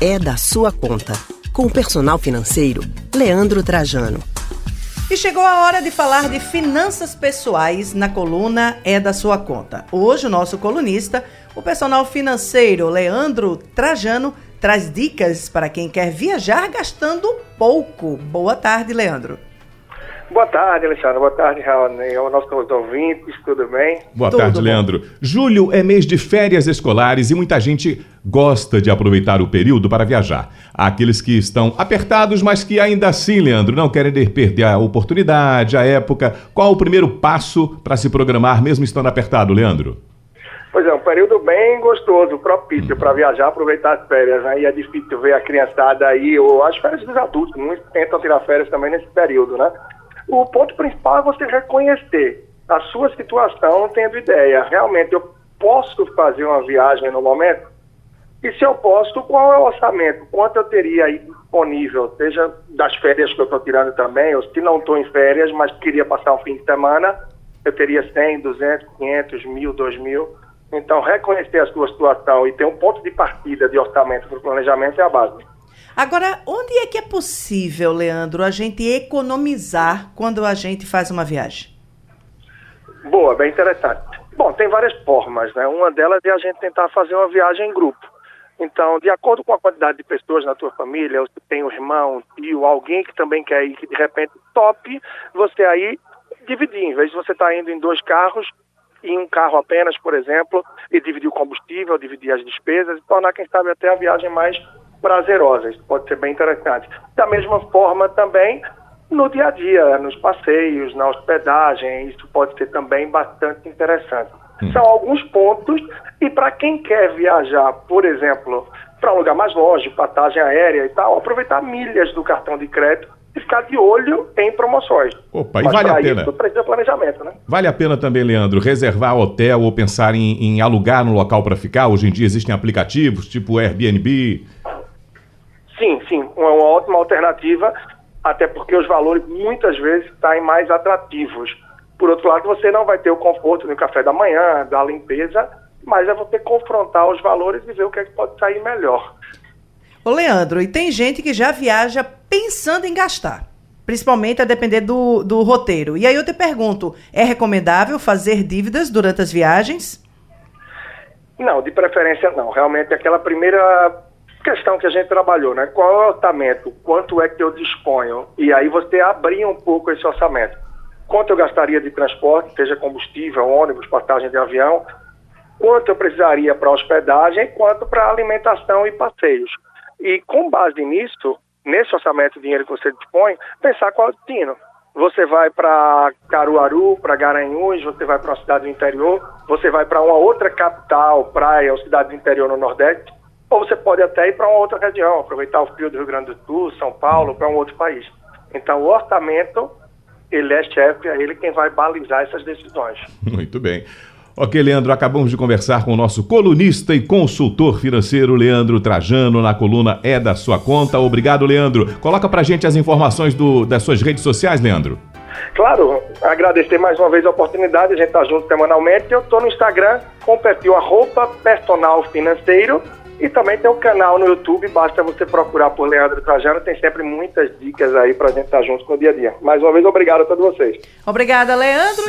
é da sua conta. Com o personal financeiro, Leandro Trajano. E chegou a hora de falar de finanças pessoais na coluna É da Sua Conta. Hoje, o nosso colunista, o personal financeiro Leandro Trajano, traz dicas para quem quer viajar gastando pouco. Boa tarde, Leandro. Boa tarde, Alexandre. Boa tarde, Raoni. Aos nossos ouvintes, tudo bem? Boa Tudo tarde, bom. Leandro. Julho é mês de férias escolares e muita gente gosta de aproveitar o período para viajar. Há aqueles que estão apertados, mas que ainda assim, Leandro, não querem perder a oportunidade, a época. Qual o primeiro passo para se programar, mesmo estando apertado, Leandro? Pois é, um período bem gostoso, propício para viajar, aproveitar as férias. Aí é difícil ver a criançada aí, ou as férias dos adultos, muitos tentam tirar férias também nesse período, né? O ponto principal é você reconhecer a sua situação tendo ideia. Realmente, eu posso fazer uma viagem no momento? E se eu posso, qual é o orçamento? Quanto eu teria aí disponível? Seja das férias que eu estou tirando também, ou se não estou em férias, mas queria passar um fim de semana, eu teria 100, 200, 500, mil, 2 mil. Então, reconhecer a sua situação e ter um ponto de partida de orçamento para o planejamento é a base. Agora, onde é que é possível, Leandro, a gente economizar quando a gente faz uma viagem? Boa, bem interessante. Bom, tem várias formas, né? Uma delas é a gente tentar fazer uma viagem em grupo. Então, de acordo com a quantidade de pessoas na tua família, ou se tem um irmão, um tio, alguém que também quer ir, que de repente top, você aí dividir. Em vez de você estar indo em dois carros, em um carro apenas, por exemplo, e dividir o combustível, dividir as despesas e tornar, quem sabe, até a viagem mais prazerosa. Isso pode ser bem interessante. Da mesma forma, também, no dia a dia, nos passeios, na hospedagem, isso pode ser também bastante interessante. São alguns pontos, e para quem quer viajar, por exemplo, para um lugar mais longe, passagem aérea e tal, aproveitar milhas do cartão de crédito e ficar de olho em promoções. Opa, e Mas vale a pena. Isso precisa planejamento, né? Vale a pena também, Leandro, reservar hotel ou pensar em, em alugar no local para ficar? Hoje em dia existem aplicativos tipo Airbnb. Sim, sim, uma, uma ótima alternativa, até porque os valores muitas vezes saem mais atrativos. Por outro lado, você não vai ter o conforto no café da manhã, da limpeza, mas é você confrontar os valores e ver o que, é que pode sair melhor. Ô, Leandro, e tem gente que já viaja pensando em gastar. Principalmente a depender do, do roteiro. E aí eu te pergunto, é recomendável fazer dívidas durante as viagens? Não, de preferência não. Realmente aquela primeira questão que a gente trabalhou, né? Qual é o orçamento? Quanto é que eu disponho? E aí você abrir um pouco esse orçamento. Quanto eu gastaria de transporte, seja combustível, ônibus, passagem de avião? Quanto eu precisaria para hospedagem? Quanto para alimentação e passeios? E com base nisso, nesse orçamento de dinheiro que você dispõe, pensar qual é o destino. Você vai para Caruaru, para Garanhuns, você vai para uma cidade do interior, você vai para uma outra capital, praia ou cidade do interior no Nordeste, ou você pode até ir para uma outra região, aproveitar o frio do Rio Grande do Sul, São Paulo, para um outro país. Então, o orçamento, ele é chefe, é ele quem vai balizar essas decisões. Muito bem. Ok, Leandro, acabamos de conversar com o nosso colunista e consultor financeiro, Leandro Trajano, na coluna É da Sua Conta. Obrigado, Leandro. Coloca pra gente as informações do- das suas redes sociais, Leandro. Claro, agradecer mais uma vez a oportunidade, a gente está junto semanalmente. Eu estou no Instagram com o perfil arroba personal financeiro e também tem o canal no YouTube, basta você procurar por Leandro Trajano, tem sempre muitas dicas aí para a gente estar junto no dia a dia. Mais uma vez, obrigado a todos vocês. Obrigada, Leandro.